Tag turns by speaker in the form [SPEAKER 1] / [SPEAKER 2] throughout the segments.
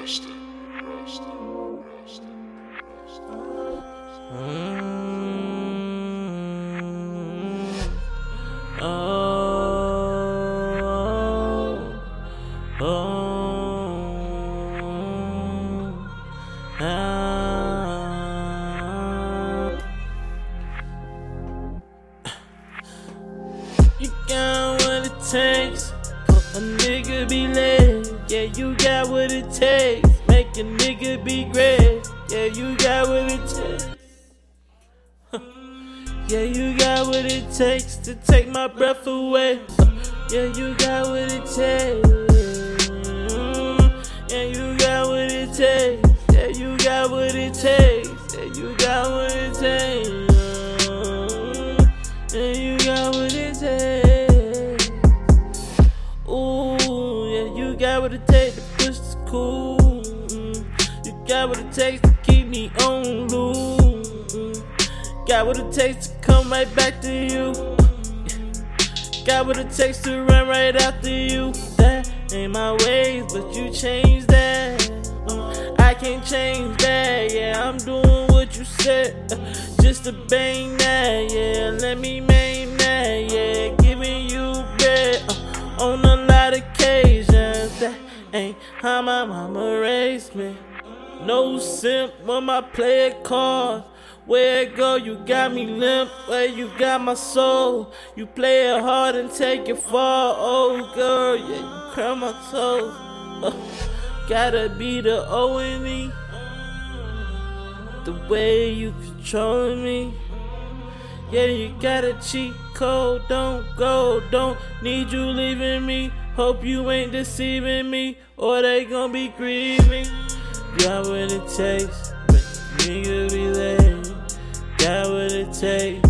[SPEAKER 1] Mm. Oh, oh, ah. You got what it takes a nigga be lit. Yeah, you got what it takes. Make a nigga be great. Yeah, you got what it takes. Yeah, you got what it takes to take my breath away. Yeah, you got what it takes. Yeah, you got what it takes. Yeah, you got what it takes. Yeah, you got what it takes. Got what it takes to push this cool. Mm. You got what it takes to keep me on loose. Mm. Got what it takes to come right back to you. Got what it takes to run right after you. That ain't my ways, but you changed that. Uh, I can't change that. Yeah, I'm doing what you said. uh, just to bang that. Yeah, let me ain't how my mama raised me. No simp when my player card. Where it go, you got me limp. Where you got my soul. You play it hard and take it far. Oh, girl, yeah, you crack my toes. Uh, gotta be the O and E. The way you controlling me. Yeah, you got a cheat code. Don't go, don't need you leaving me. Hope you ain't deceiving me, or they gon' be grieving. Got what it takes, nigga be late. Got what it takes,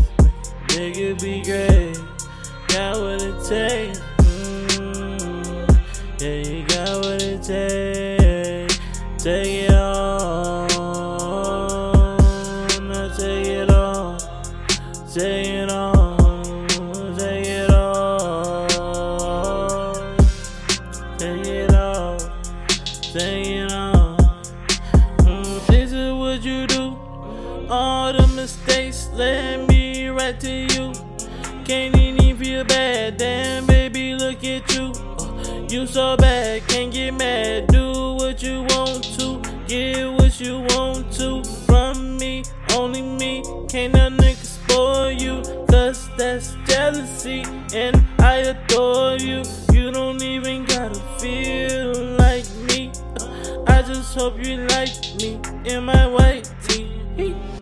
[SPEAKER 1] nigga be great. Got what it takes, mm, yeah, you got what it takes. Take it all, now take it all, take it take it all. Mm, this is what you do. All the mistakes led me right to you. Can't even feel bad. Damn, baby, look at you. Uh, You so bad, can't get mad. Do what you want to, get what you want to from me. Only me, can't nigga spoil you. Cause that's jealousy, and I adore you. You don't even gotta feel. Uh, I just hope you like me in my white tee.